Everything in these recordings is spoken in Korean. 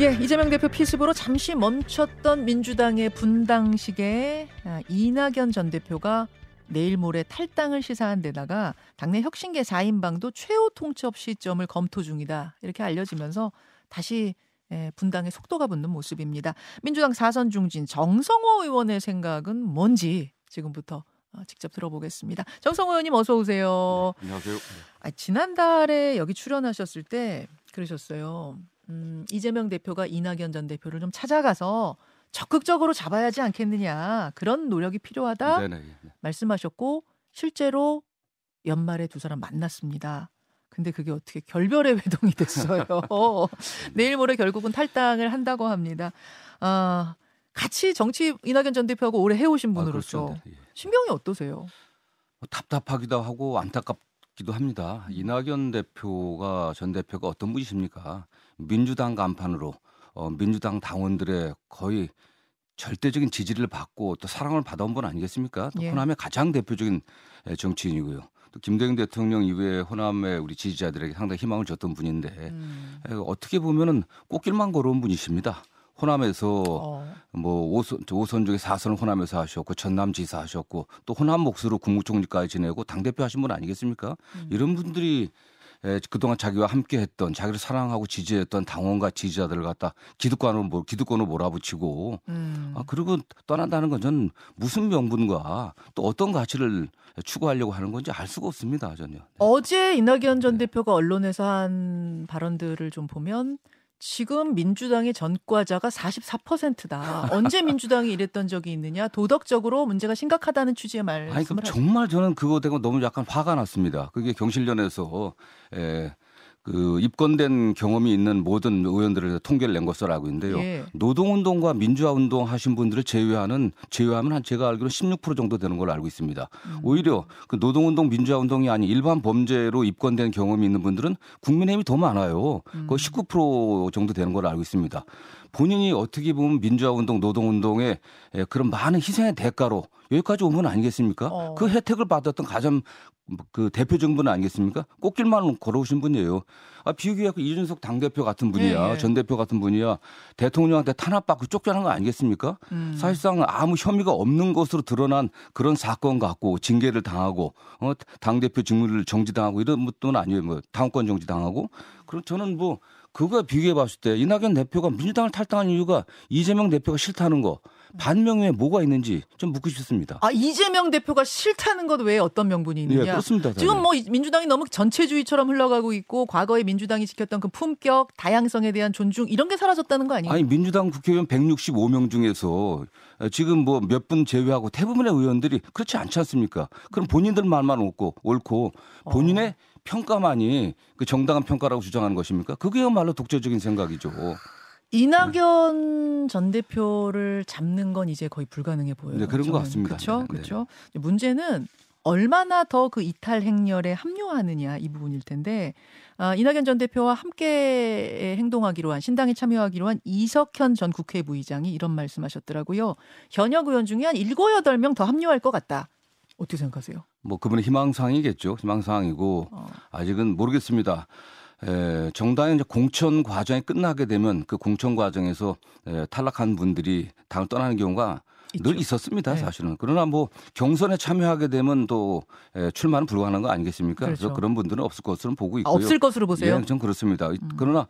예, 이재명 대표 피습으로 잠시 멈췄던 민주당의 분당식에 아, 이낙연 전 대표가 내일 모레 탈당을 시사한 데다가 당내 혁신계 4인방도 최후 통첩 시점을 검토 중이다. 이렇게 알려지면서 다시 예, 분당에 속도가 붙는 모습입니다. 민주당 사선 중진 정성호 의원의 생각은 뭔지 지금부터 어, 직접 들어보겠습니다. 정성호 의원님 어서 오세요. 네, 안녕하세요. 아, 지난달에 여기 출연하셨을 때 그러셨어요. 음, 이재명 대표가 이낙연 전 대표를 좀 찾아가서 적극적으로 잡아야지 않겠느냐 그런 노력이 필요하다 네네. 네. 말씀하셨고 실제로 연말에 두 사람 만났습니다. 근데 그게 어떻게 결별의 회동이 됐어요. 내일 모레 결국은 탈당을 한다고 합니다. 아, 같이 정치 이낙연 전 대표하고 오래 해오신 아, 분으로서 그렇습니다. 예. 신경이 어떠세요? 뭐 답답하기도 하고 안타깝기도 합니다. 이낙연 대표가 전 대표가 어떤 분이십니까? 민주당 간판으로 어, 민주당 당원들의 거의 절대적인 지지를 받고 또 사랑을 받아온 분 아니겠습니까? 또 예. 호남의 가장 대표적인 에, 정치인이고요. 또 김대중 대통령 이후에 호남의 우리 지지자들에게 상당히 희망을 줬던 분인데 음, 에, 어떻게 보면은 꽃길만 걸어온 분이십니다. 호남에서 어, 뭐 오선 저 오선 중에 사선을 호남에서 하셨고 전남 지사 하셨고 또 호남 몫으로 국무총리까지 지내고 당 대표 하신 분 아니겠습니까? 음. 이런 분들이 에, 그동안 자기와 함께했던 자기를 사랑하고 지지했던 당원과 지지자들을 갖다 기득권으로 몰- 기득권으로 몰아붙이고 음. 아 그리고 떠난다는 건 저는 무슨 명분과 또 어떤 가치를 추구하려고 하는 건지 알 수가 없습니다 전혀. 어제 이낙연 전 네. 대표가 언론에서 한 발언들을 좀 보면 지금 민주당의 전과자가 44%다. 언제 민주당이 이랬던 적이 있느냐? 도덕적으로 문제가 심각하다는 취지의 말씀을 아니 그럼 정말 저는 그거 되고 너무 약간 화가 났습니다. 그게 경실련에서 에, 그 입건된 경험이 있는 모든 의원들을 통계를 낸 것으로 알고 있는데요. 예. 노동운동과 민주화운동 하신 분들을 제외하는 제외하면 한 제가 알기로 16% 정도 되는 걸로 알고 있습니다. 음. 오히려 그 노동운동 민주화운동이 아닌 일반 범죄로 입건된 경험이 있는 분들은 국민의힘이 더 많아요. 음. 거의 19% 정도 되는 걸로 알고 있습니다. 본인이 어떻게 보면 민주화 운동, 노동 운동의 에, 그런 많은 희생의 대가로 여기까지 온분 아니겠습니까? 어. 그 혜택을 받았던 가장 그 대표 정부는 아니겠습니까? 꽃길만 걸어오신 분이에요. 아, 비교해서 이준석 당대표 같은 분이야. 예, 예. 전 대표 같은 분이야. 대통령한테 탄압받고 쫓겨난 거 아니겠습니까? 음. 사실상 아무 혐의가 없는 것으로 드러난 그런 사건 갖고 징계를 당하고 어, 당대표 직무를 정지당하고 이런 것도 아니에요. 뭐 당원권 정지당하고. 그럼 저는 뭐 그거 비교해 봤을 때 이낙연 대표가 민주당을 탈당한 이유가 이재명 대표가 싫다는 거 반명에 뭐가 있는지 좀 묻고 싶습니다. 아 이재명 대표가 싫다는 것 외에 어떤 명분이 예, 있느냐? 그렇습니다. 지금. 뭐 이- 민주당이 너무 전체주의처럼 흘러가고 있고 과거에 민주당이 지켰던 그 품격, 다양성에 대한 존중 이런 게 사라졌다는 거 아니에요? 아니 민주당 국회의원 165명 중에서 지금 뭐 몇 분 제외하고 대부분의 의원들이 그렇지 않지 않습니까? 그럼 본인들 말만 옳고 옳고 어. 본인의 평가만이 그 정당한 평가라고 주장하는 것입니까? 그게야말로 독재적인 생각이죠. 이낙연 전 대표를 잡는 건 이제 거의 불가능해 보여요. 네, 그런 것 같습니다. 그렇죠, 네, 네. 그렇죠. 문제는 얼마나 더 그 이탈 행렬에 합류하느냐 이 부분일 텐데 아, 이낙연 전 대표와 함께 행동하기로 한 신당에 참여하기로 한 이석현 전 국회 부의장이 이런 말씀하셨더라고요. 현역 의원 중에 한 일곱 여덟 명더 합류할 것 같다. 어떻게 생각하세요? 뭐 그분의 희망사항이겠죠. 희망사항이고 어. 아직은 모르겠습니다. 에, 정당의 이제 공천 과정이 끝나게 되면 그 공천 과정에서 에, 탈락한 분들이 당을 떠나는 경우가 늘 있죠. 있었습니다, 네. 사실은. 그러나 뭐 경선에 참여하게 되면 또 에, 출마는 불가능한 거 아니겠습니까? 그 그렇죠. 래서 그런 분들은 없을 것으로 보고 아, 있고요. 없을 것으로 보세요. 음. 예, 전 그렇습니다. 그러나 에,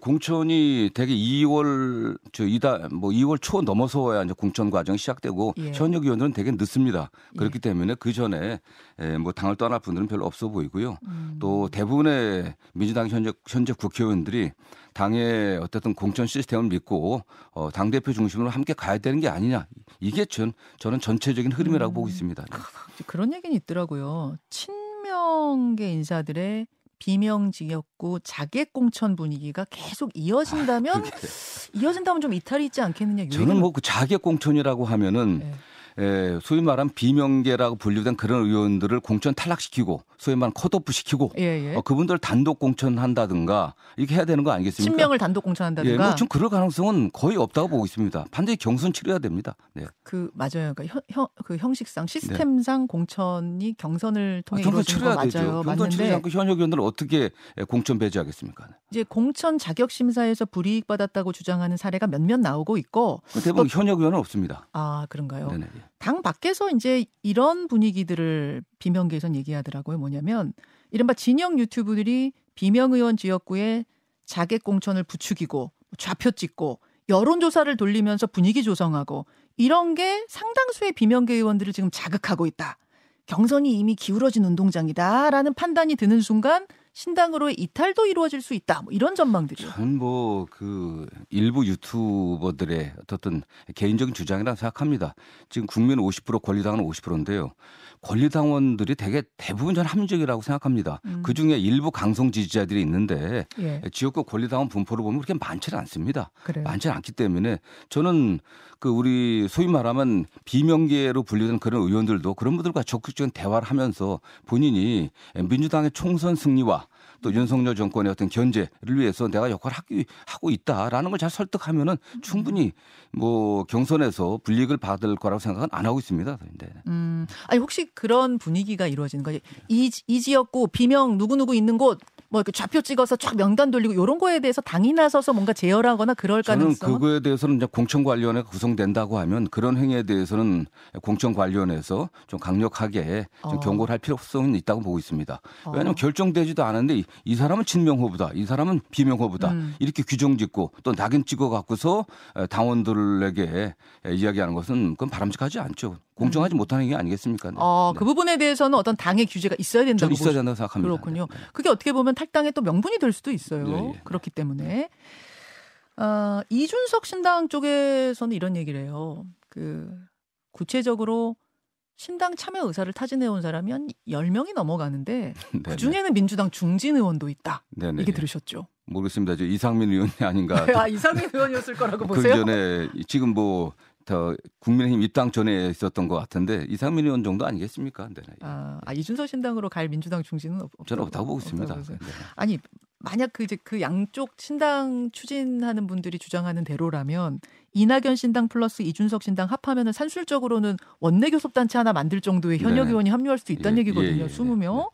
공천이 대개 2월 저 이달 뭐 2월 초 넘어서야 이제 공천 과정이 시작되고 예. 현역 의원들은 되게 늦습니다. 예. 그렇기 때문에 그 전에 에, 뭐 당을 떠날 분들은 별로 없어 보이고요. 음. 또 대부분의 민주당 현재 현재 국회의원들이 당의 어쨌든 공천 시스템을 믿고 어, 당 대표 중심으로 함께 가야 되는 게 아니냐 이게 전 저는 전체적인 흐름이라고 음. 보고 있습니다. 그런 얘기는 있더라고요. 친명계 인사들의 비명지역구 자객 공천 분위기가 계속 이어진다면 그게 이어진다면 좀 이탈이 있지 않겠느냐. 이 저는 뭐 그 자객 공천이라고 하면은 네. 에, 소위 말하면 비명계라고 분류된 그런 의원들을 공천 탈락시키고 소위 말하면 컷오프 시키고 예, 예. 어, 그분들 단독 공천한다든가 이렇게 해야 되는 거 아니겠습니까? 신명을 단독 예, 공천한다든가. 뭐좀 그럴 가능성은 거의 없다고 보고 있습니다. 반드시 경선 치러야 됩니다. 네. 그 맞아요. 그러니까 형, 형, 그 형식상 시스템상 공천이 경선을 통해 네. 아, 경선 치러야 맞아요. 되죠. 경선 치르지 않고 현역 의원들을 어떻게 공천 배제하겠습니까? 이제 공천 자격 심사에서 불이익 받았다고 주장하는 사례가 몇몇 나오고 있고 대부분 현역 의원은 없습니다. 아 그런가요? 네네. 당 밖에서 이제 이런 분위기들을 비명계에선 얘기하더라고요. 뭐냐면 이른바 진영 유튜브들이 비명 의원 지역구에 자객 공천을 부추기고 좌표 찍고 여론 조사를 돌리면서 분위기 조성하고 이런 게 상당수의 비명계 의원들을 지금 자극하고 있다. 경선이 이미 기울어진 운동장이다라는 판단이 드는 순간 신당으로의 이탈도 이루어질 수 있다. 뭐 이런 전망들이요. 저는 뭐 그 일부 유튜버들의 어떤 개인적인 주장이라 생각합니다. 지금 국민 50% 권리당원 50%인데요. 권리당원들이 되게 대부분 저는 합리적이라고 생각합니다. 음. 그 중에 일부 강성 지지자들이 있는데 예, 지역구 권리당원 분포를 보면 그렇게 많지는 않습니다. 그래요. 많지 않기 때문에 저는 그 우리 소위 말하면 비명계로 분류된 그런 의원들도 그런 분들과 적극적인 대화를 하면서 본인이 민주당의 총선 승리와 또 윤석열 정권의 어떤 견제를 위해서 내가 역할을 하기, 하고 있다라는 걸 잘 설득하면은 충분히 뭐 경선에서 불이익을 받을 거라고 생각은 안 하고 있습니다. 네. 음, 아니 혹시 그런 분위기가 이루어지는 거지? 이, 이 지역구 비명 누구 누구 있는 곳. 뭐 이렇게 좌표 찍어서 쫙 명단 돌리고 이런 거에 대해서 당이 나서서 뭔가 제어하거나 그럴 저는 가능성. 그거에 대해서는 이제 공천관리원회가 구성된다고 하면 그런 행위에 대해서는 공천관리원회에서 좀 강력하게 좀 어. 경고를 할 필요성은 있다고 보고 있습니다. 왜냐하면 결정되지도 않았는데 이, 이 사람은 친명 후보다, 이 사람은 비명 후보다 음. 이렇게 규정 짓고 또 낙인 찍어 갖고서 에, 당원들에게 에, 이야기하는 것은 그건 바람직하지 않죠. 공정하지 못하는 게 아니겠습니까? 네. 음. 어, 네. 그 부분에 대해서는 어떤 당의 규제가 있어야 된다고 좀 있어야 된다고 생각합니다. 그렇군요. 네. 그게 어떻게 보면 탈당의 또 명분이 될 수도 있어요. 예, 예. 그렇기 때문에 어, 이준석 신당 쪽에서는 이런 얘기를 해요. 그 구체적으로 신당 참여 의사를 타진해 온 사람이 한 10명이 넘어가는데 네, 그 중에는 민주당 중진 의원도 있다. 네, 네, 네. 들으셨죠? 모르겠습니다. 저 이상민 의원이 아닌가. 아, 이상민 의원이었을 거라고 그 보세요. 전에 지금 뭐 더 국민의힘 입당 전에 있었던 것 같은데 이상민 의원 정도 아니겠습니까? 네. 아, 아, 이준석 신당으로 갈 민주당 중진은 없, 저는 없다고 보고 있습니다. 보세요. 네. 아니 만약 그 이제 그 양쪽 신당 추진하는 분들이 주장하는 대로라면 이낙연 신당 플러스 이준석 신당 합하면은 산술적으로는 원내 교섭 단체 하나 만들 정도의 현역 네. 의원이 합류할 수 있다는 예, 얘기거든요. 예, 예, 20명.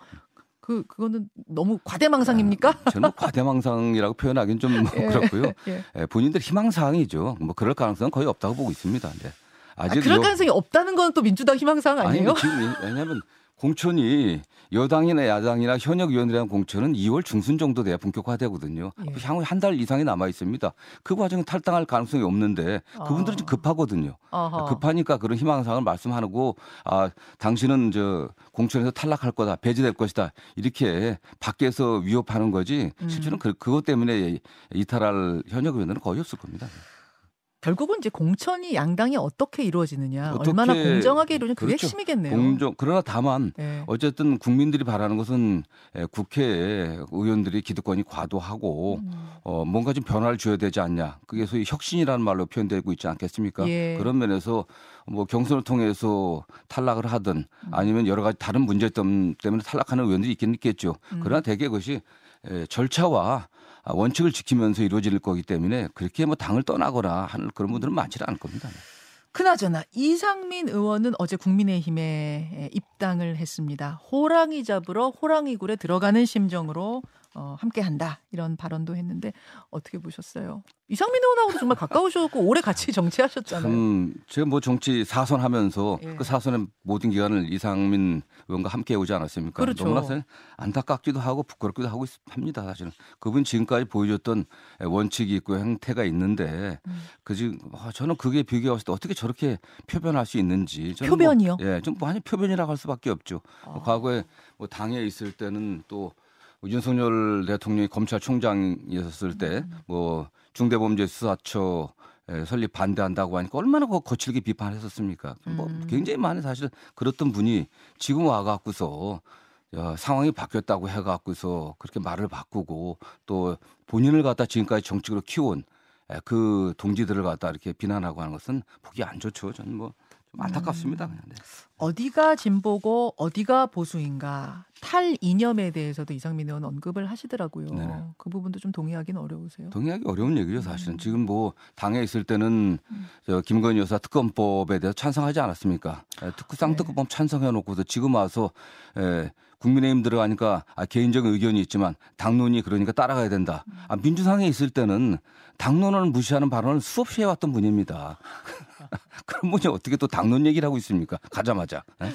그 그거는 너무 과대망상입니까? 저는 뭐 과대망상이라고 표현하기는 좀뭐 예. 그렇고요. 예. 예, 본인들 희망사항이죠. 뭐 그럴 가능성은 거의 없다고 보고 있습니다. 네. 아, 아직 그럴 여- 가능성이 없다는 건 또 민주당 희망사항 아니에요? 아니, 지금 이- 왜냐하면 공천이 여당이나 야당이나 현역 의원이라는 공천은 2월 중순 정도 돼야 본격화되거든요. 예. 향후 한 달 이상이 남아 있습니다. 그 과정에 탈당할 가능성이 없는데 그분들은 좀 아. 급하거든요. 어허. 급하니까 그런 희망사항을 말씀하고 아 당신은 저 공천에서 탈락할 거다 배제될 것이다 이렇게 밖에서 위협하는 거지 음. 실제로는 그, 그것 때문에 이탈할 현역 의원들은 거의 없을 겁니다. 결국은 이제 공천이 양당이 어떻게 이루어지느냐, 어떻게- 얼마나 공정하게 이루어지냐 그게 그렇죠. 핵심이겠네요. 공정 그러나 다만 네. 어쨌든 국민들이 바라는 것은 에, 국회에 의원들이 기득권이 과도하고 음. 어, 뭔가 좀 변화를 줘야 되지 않냐. 그게 소위 혁신이라는 말로 표현되고 있지 않겠습니까? 예. 그런 면에서 뭐 경선을 통해서 탈락을 하든 음. 아니면 여러 가지 다른 문제점 때문에 탈락하는 의원들이 있긴 있겠죠. 음. 그러나 대개 그것이 에, 절차와 아, 원칙을 지키면서 이루어질 거기 때문에 그렇게 뭐 당을 떠나거나 하는 그런 분들은 많지는 않을 겁니다. 그나저나 이상민 의원은 어제 국민의힘에 입당을 했습니다. 호랑이 잡으러 호랑이 굴에 들어가는 심정으로 어, 함께한다 이런 발언도 했는데 어떻게 보셨어요? 이상민 의원하고도 정말 가까우셨고 오래 같이 정치하셨잖아요. 참 제가 뭐 정치 사선 하면서 예. 그 사선의 모든 기간을 이상민 의원과 함께 오지 않았습니까? 그렇죠. 너무나 사실 안타깝기도 하고 부끄럽기도 하고 있- 합니다. 사실은 그분 지금까지 보여줬던 원칙이 있고 행태가 있는데 음. 그 지금 아, 저는 그게 비교했을 때 어떻게 저렇게 표변할 수 있는지 저는 표변이요? 뭐, 예, 좀 완전 표변이라고 할 수밖에 없죠. 아. 과거에 뭐 당에 있을 때는 또 윤석열 대통령이 검찰총장이었을 때 음. 뭐 중대범죄수사처 에, 설립 반대한다고 하니까 얼마나 거- 거칠게 비판했었습니까? 뭐 음. 굉장히 많은 사실 그렇던 분이 지금 와갖고서 야, 상황이 바뀌었다고 해갖고서 그렇게 말을 바꾸고 또 본인을 갖다 지금까지 정치로 키운 에, 그 동지들을 갖다 이렇게 비난하고 하는 것은 보기 안 좋죠. 저는 뭐 좀 안타깝습니다. 음. 그냥. 네. 어디가 진보고 어디가 보수인가 탈 이념에 대해서도 이상민 의원 언급을 하시더라고요. 네네. 그 부분도 좀 동의하기는 어려우세요. 동의하기 어려운 얘기죠, 사실은. 음. 지금 뭐 당에 있을 때는 음. 저 김건희 여사 특검법에 대해서 찬성하지 않았습니까? 에, 특 쌍특검법 찬성해 놓고서 지금 와서 에, 국민의힘 들어가니까 아, 개인적인 의견이 있지만 당론이 그러니까 따라가야 된다. 아, 민주당에 있을 때는 당론을 무시하는 발언을 수없이 해왔던 분입니다. 그런 분이 어떻게 또 당론 얘기를 하고 있습니까? 가자마자. 에?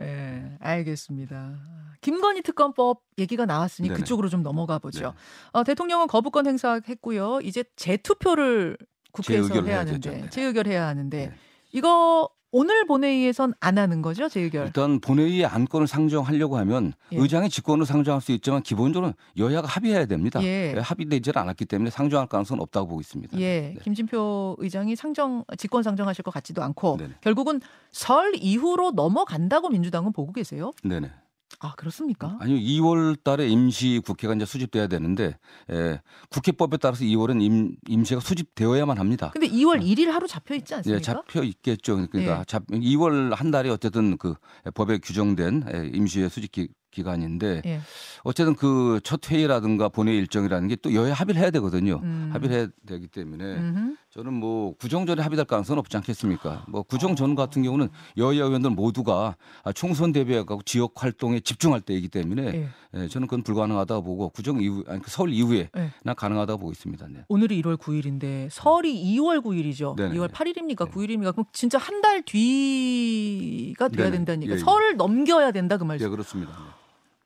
예, 알겠습니다. 김건희 특검법 얘기가 나왔으니 네네. 그쪽으로 좀 넘어가 보죠. 네. 어, 대통령은 거부권 행사했고요. 이제 재투표를 국회에서 해야 하는데. 네. 재의결해야 하는데 네. 이거 오늘 본회의에선 안 하는 거죠 재의결? 일단 본회의의 안건을 상정하려고 하면 예. 의장이 직권으로 상정할 수 있지만 기본적으로 여야가 합의해야 됩니다. 예. 합의되지 않았기 때문에 상정할 가능성은 없다고 보고 있습니다. 예, 네. 김진표 의장이 상정 직권 상정하실 것 같지도 않고 네네. 결국은 설 이후로 넘어간다고 민주당은 보고 계세요. 네네. 아 그렇습니까? 아니요, 2월 달에 임시 국회가 이제 수집돼야 되는데, 에, 국회법에 따라서 2월은 임, 임시가 수집되어야만 합니다. 근데 2월 1일 하루 잡혀 있지 예, 않습니까? 잡혀 있겠죠. 그러니까 예. 잡, 2월 한 달이 어쨌든 그 법에 규정된 에, 임시의 수집 기, 기간인데, 예. 어쨌든 그 첫 회의라든가 본회의 일정이라는 게 또 여야 합의를 해야 되거든요. 음. 합의를 해야 되기 때문에 음흠. 저는 뭐 구정전에 합의될 가능성은 없지 않겠습니까? 뭐 구정전 같은 경우는 여야 의원들 모두가 아, 총선 대비하고 지역 활동에 집중할 때이기 때문에 예. 예, 저는 그건 불가능하다고 보고 구정 이후 아니 그설 이후에 예. 나 가능하다고 보고 있습니다. 네. 오늘이 1월 9일인데 설이 2월 9일이죠. 네네. 2월 8일입니까? 네. 9일입니까? 그럼 진짜 한 달 뒤가 돼야 얘기. 예, 예. 설을 넘겨야 된다 그 말씀. 예, 그렇습니다.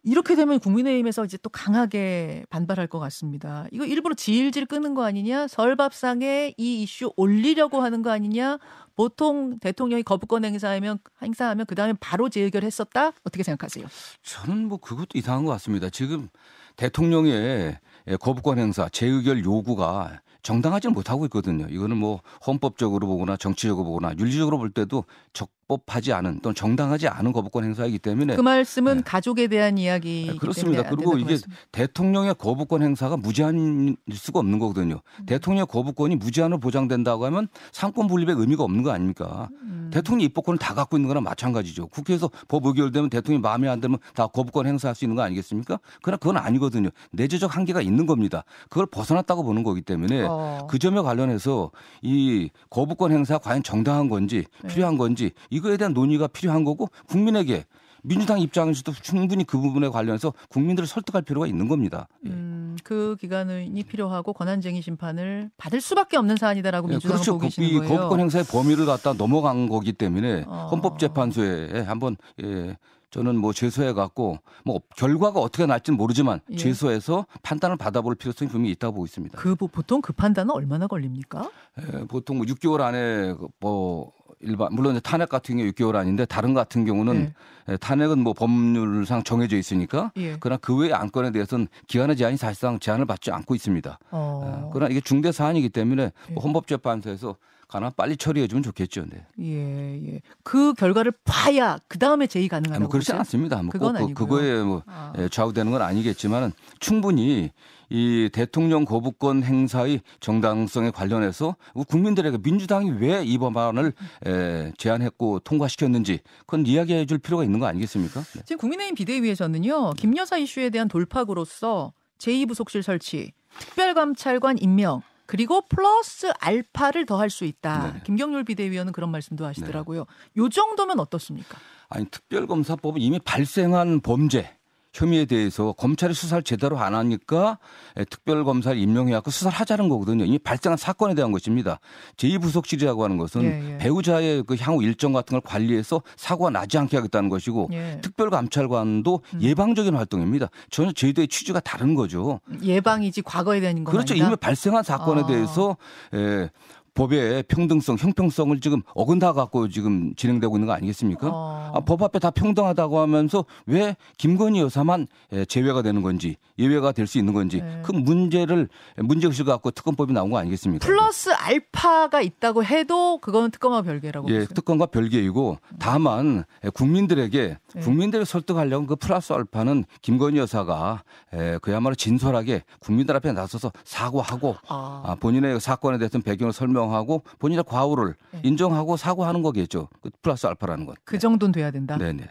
네. 이렇게 되면 국민의힘에서 이제 또 강하게 반발할 것 같습니다. 이거 일부러 질질 끄는 거 아니냐? 설밥상에 이 이슈 올리려고 하는 거 아니냐? 보통 대통령이 거부권 행사하면 행사하면 그 다음에 바로 재의결했었다. 어떻게 생각하세요? 저는 뭐 그것도 이상한 것 같습니다. 지금 대통령의 예, 거부권 행사, 재의결 요구가 정당하지 못하고 있거든요. 이거는 뭐 헌법적으로 보거나 정치적으로 보거나 윤리적으로 볼 때도 적 법하지 않은 또는 정당하지 않은 거부권 행사이기 때문에 그 말씀은 네. 가족에 대한 이야기이기 네, 그렇습니다. 그리고 이게 말씀. 대통령의 거부권 행사가 무제한일 수가 없는 거거든요. 음. 대통령의 거부권이 무제한으로 보장된다고 하면 상권 분립의 의미가 없는 거 아닙니까? 음. 대통령이 입법권을 다 갖고 있는 거나 마찬가지죠. 국회에서 법 의결되면 대통령이 마음에 안 들면 다 거부권 행사할 수 있는 거 아니겠습니까? 그러나 그건 아니거든요. 내재적 한계가 있는 겁니다. 그걸 벗어났다고 보는 거기 때문에 어. 그 점에 관련해서 이 거부권 행사 과연 정당한 건지 네. 필요한 건지 이거에 대한 논의가 필요한 거고 국민에게 민주당 입장에서도 충분히 그 부분에 관련해서 국민들을 설득할 필요가 있는 겁니다. 예. 음, 그 기간이 필요하고 권한쟁의 심판을 받을 수밖에 없는 사안이다라고 예, 민주당은 그렇죠. 보고 그- 계시는 이 거예요. 거부권 행사의 범위를 갖다 넘어간 거기 때문에 어. 헌법재판소에 한번 예, 저는 뭐 제소해 갖고 뭐 결과가 어떻게 날지는 모르지만 예. 제소해서 판단을 받아볼 필요성이 분명히 있다고 보고 있습니다. 그 보- 보통 그 판단은 얼마나 걸립니까? 예, 보통 뭐 6개월 안에 그뭐 일반 물론 탄핵 같은 경우 6개월 아닌데 다른 같은 경우는 예, 탄핵은 뭐 법률상 정해져 있으니까 예. 그러나 그 외의 안건에 대해서는 기한의 제한이 사실상 제한을 받지 않고 있습니다. 어. 어, 그러나 이게 중대 사안이기 때문에 예. 뭐 헌법재판소에서 가능한 빨리 처리해주면 좋겠죠. 네. 예, 예. 그 결과를 봐야 그 다음에 제의 가능하다고 뭐 그렇지 보세요? 않습니다. 뭐 그건 꼭 그, 아니고요. 그거에 뭐 아. 예, 좌우되는 건 아니겠지만 충분히 이 대통령 거부권 행사의 정당성에 관련해서 국민들에게 민주당이 왜 이 법안을 에, 제안했고 통과시켰는지 그건 이야기해 줄 필요가 있는 거 아니겠습니까? 네. 지금 국민의힘 비대위에서는요 김 여사 이슈에 대한 돌파구로서 제2부속실 설치, 특별감찰관 임명. 그리고 플러스 알파를 더할 수 있다. 네. 김경률 비대위원은 그런 말씀도 하시더라고요. 요 정도면 어떻습니까? 아니 특별검사법은 이미 발생한 범죄 혐의에 대해서 검찰이 수사를 제대로 안 하니까 에, 특별검사를 임명해갖고 수사를 하자는 거거든요. 이미 발생한 사건에 대한 것입니다. 제2부속실이라고 하는 것은 예, 예. 배우자의 그 향후 일정 같은 걸 관리해서 사고가 나지 않게 하겠다는 것이고 예. 특별감찰관도 음. 예방적인 활동입니다. 전혀 제도의 취지가 다른 거죠. 예방이지 과거에 대한 건 그렇죠. 아니다. 이미 발생한 사건에 아. 대해서 에, 법의 평등성, 형평성을 지금 어긋나 갖고 지금 진행되고 있는 거 아니겠습니까? 어. 아, 법 앞에 다 평등하다고 하면서 왜 김건희 여사만 에, 제외가 되는 건지 예외가 될 수 있는 건지 네. 그 문제를 문제 의식을 갖고 특검법이 나온 거 아니겠습니까? 플러스 알파가 있다고 해도 그거는 특검과 별개라고 예, 보세요. 특검과 별개이고 다만 에, 국민들에게 네. 국민들을 설득하려면 그 플러스 알파는 김건희 여사가 에, 그야말로 진솔하게 국민들 앞에 나서서 사과하고 아. 아, 본인의 사건에 대해서 배경을 설명하고 인정하고 본인의 과오를 네. 인정하고 사과하는 거겠죠. 그 플러스 알파라는 건. 그 정도는 돼야 된다. 네, 네.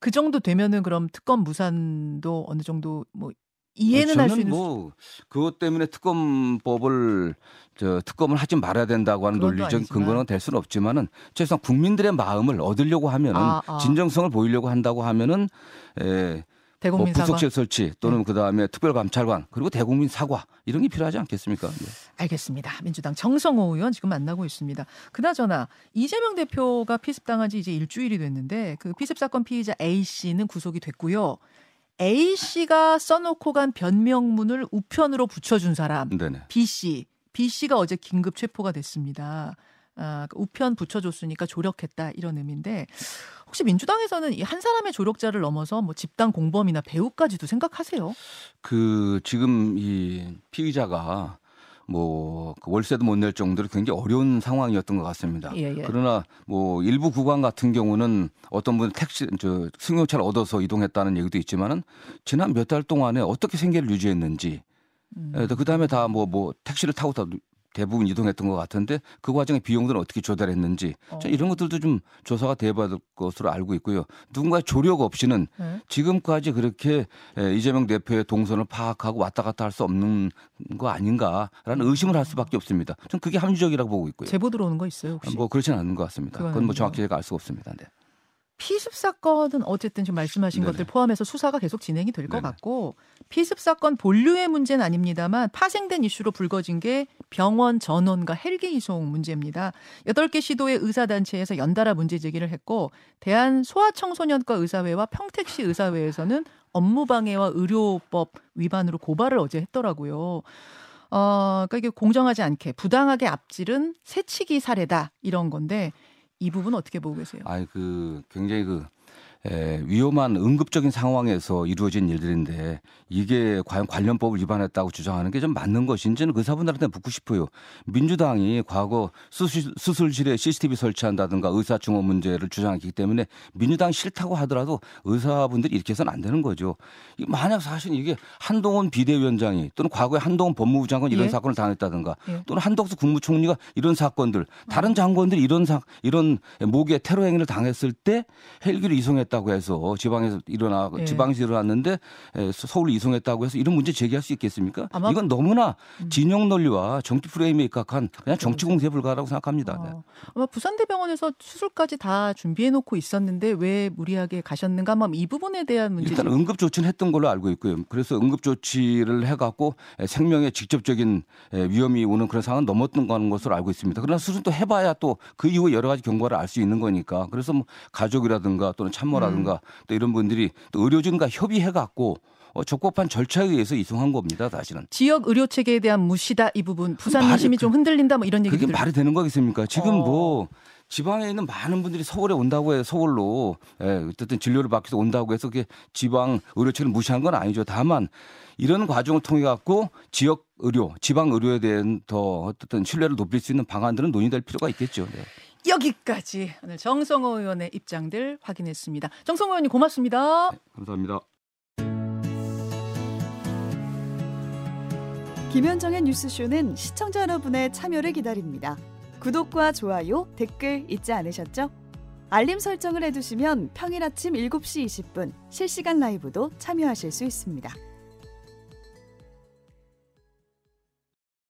그 정도 되면은 그럼 특검 무산도 어느 정도 뭐 이해는 할 수 있는 뭐 그것 때문에 특검법을 저 특검을 하지 말아야 된다고 하는 논리적 아니지만. 근거는 될 수는 없지만은 최소한 국민들의 마음을 얻으려고 하면은 아, 아. 진정성을 보이려고 한다고 하면은 에, 뭐 대국민 사과. 네. 부속실 설치 또는 그다음에 특별감찰관 그리고 대국민 사과 이런 게 필요하지 않겠습니까? 네. 알겠습니다. 민주당 정성호 의원 지금 만나고 있습니다. 그나저나 이재명 대표가 피습당한 지 이제 일주일이 됐는데 그 피습 사건 피의자 A 씨는 구속이 됐고요. A 씨가 써놓고 간 변명문을 우편으로 붙여준 사람 네네. B 씨, B 씨가 어제 긴급 체포가 됐습니다. 아, 그 우편 붙여줬으니까 조력했다 이런 의미인데 혹시 민주당에서는 이 한 사람의 조력자를 넘어서 뭐 집단 공범이나 배우까지도 생각하세요? 그 지금 이 피의자가 뭐그 월세도 못 낼 정도로 굉장히 어려운 상황이었던 것 같습니다. 예, 예. 그러나 뭐 일부 구간 같은 경우는 어떤 분은 택시 저 승용차를 얻어서 이동했다는 얘기도 있지만은 지난 몇 달 동안에 어떻게 생계를 유지했는지 음. 그 다음에 다 뭐뭐 택시를 타고 다 대부분 이동했던 것 같은데 그 과정에 비용들은 어떻게 조달했는지 어. 저 이런 것들도 좀 조사가 될 것으로 알고 있고요. 누군가의 조력 없이는 네. 지금까지 그렇게 에, 이재명 대표의 동선을 파악하고 왔다 갔다 할 수 없는 거 아닌가라는 의심을 할 수밖에 없습니다. 전 그게 합리적이라고 보고 있고요. 제보 들어오는 거 있어요 혹시? 뭐 그렇지는 않은 것 같습니다. 그건 뭐. 정확히 제가 알 수가 없습니다. 네. 피습 사건은 어쨌든 지금 말씀하신 네네. 것들 포함해서 수사가 계속 진행이 될 것. 같고 피습 사건 본류의 문제는 아닙니다만 파생된 이슈로 불거진 게 병원 전원과 헬기 이송 문제입니다. 8개 시도의 의사단체에서 연달아 문제 제기를 했고 대한 소아청소년과 의사회와 평택시 의사회에서는 업무방해와 의료법 위반으로 고발을 어제 했더라고요. 어, 그러니까 이게 공정하지 않게 부당하게 앞질은 새치기 사례다 이런 건데 이 부분 어떻게 보고 계세요? 아이 그 굉장히 그 에, 위험한 응급적인 상황에서 이루어진 일들인데 이게 과연 관련법을 위반했다고 주장하는 게 좀 맞는 것인지는 의사분들한테 묻고 싶어요. 민주당이 과거 수술, 수술실에 CCTV 설치한다든가 의사 증오 문제를 주장했기 때문에 민주당 싫다고 하더라도 의사분들이 이렇게 해서는 안 되는 거죠. 이 만약 사실 이게 한동훈 비대위원장이 또는 과거에 한동훈 법무부 장관 이런 예. 사건을 당했다든가 예. 또는 한덕수 국무총리가 이런 사건들 다른 장관들이 이런 사 이런 목에 테러 행위를 당했을 때 헬기를 이송했 다고 해서 지방에서 일어나 예. 지방에서 일어났는데 에, 서- 서울로 이송했다고 해서 이런 문제 제기할 수 있겠습니까? 아마- 음. 이건 너무나 진영 논리와 정치 프레임에 입각한 그냥 정치 공세에 불과하다고 생각합니다. 네. 어, 아마 부산대병원에서 수술까지 다 준비해 놓고 있었는데 왜 무리하게 가셨는가? 아마 이 부분에 대한 문제. 일단 응급 조치는 했던 걸로 알고 있고요. 그래서 응급 조치를 해갖고 생명에 직접적인 위험이 오는 그런 상황은 넘었던 거는 것으로 알고 있습니다. 그러나 수술 또 해봐야 또 그 이후에 여러 가지 경과를 알 수 있는 거니까. 그래서 뭐 가족이라든가 또는 참모 라든가 음. 또 이런 분들이 또 의료진과 협의해 갖고 어, 적법한 절차에 의해서 이송한 겁니다. 사실은. 지역 의료 체계에 대한 무시다 이 부분 부산 말이 민심이 그- 좀 흔들린다 뭐 이런 그게 얘기들. 말이 되는 거겠습니까? 지금 어. 뭐 지방에 있는 많은 분들이 서울에 온다고 해서 서울로 예, 어쨌든 진료를 받기 위해서 온다고 해서 그게 지방 의료체를 무시한 건 아니죠. 다만 이런 과정을 통해 갖고 지역 의료, 지방 의료에 대한 더 어쨌든 신뢰를 높일 수 있는 방안들은 논의될 필요가 있겠죠. 네. 여기까지 오늘 정성호 의원의 입장들 확인했습니다. 정성호 의원님 고맙습니다. 감사합니다. 김현정의 뉴스쇼는 시청자 여러분의 참여를 기다립니다. 구독과 좋아요, 댓글 잊지 않으셨죠? 알림 설정을 해두시면 평일 아침 7시 20분 실시간 라이브도 참여하실 수 있습니다.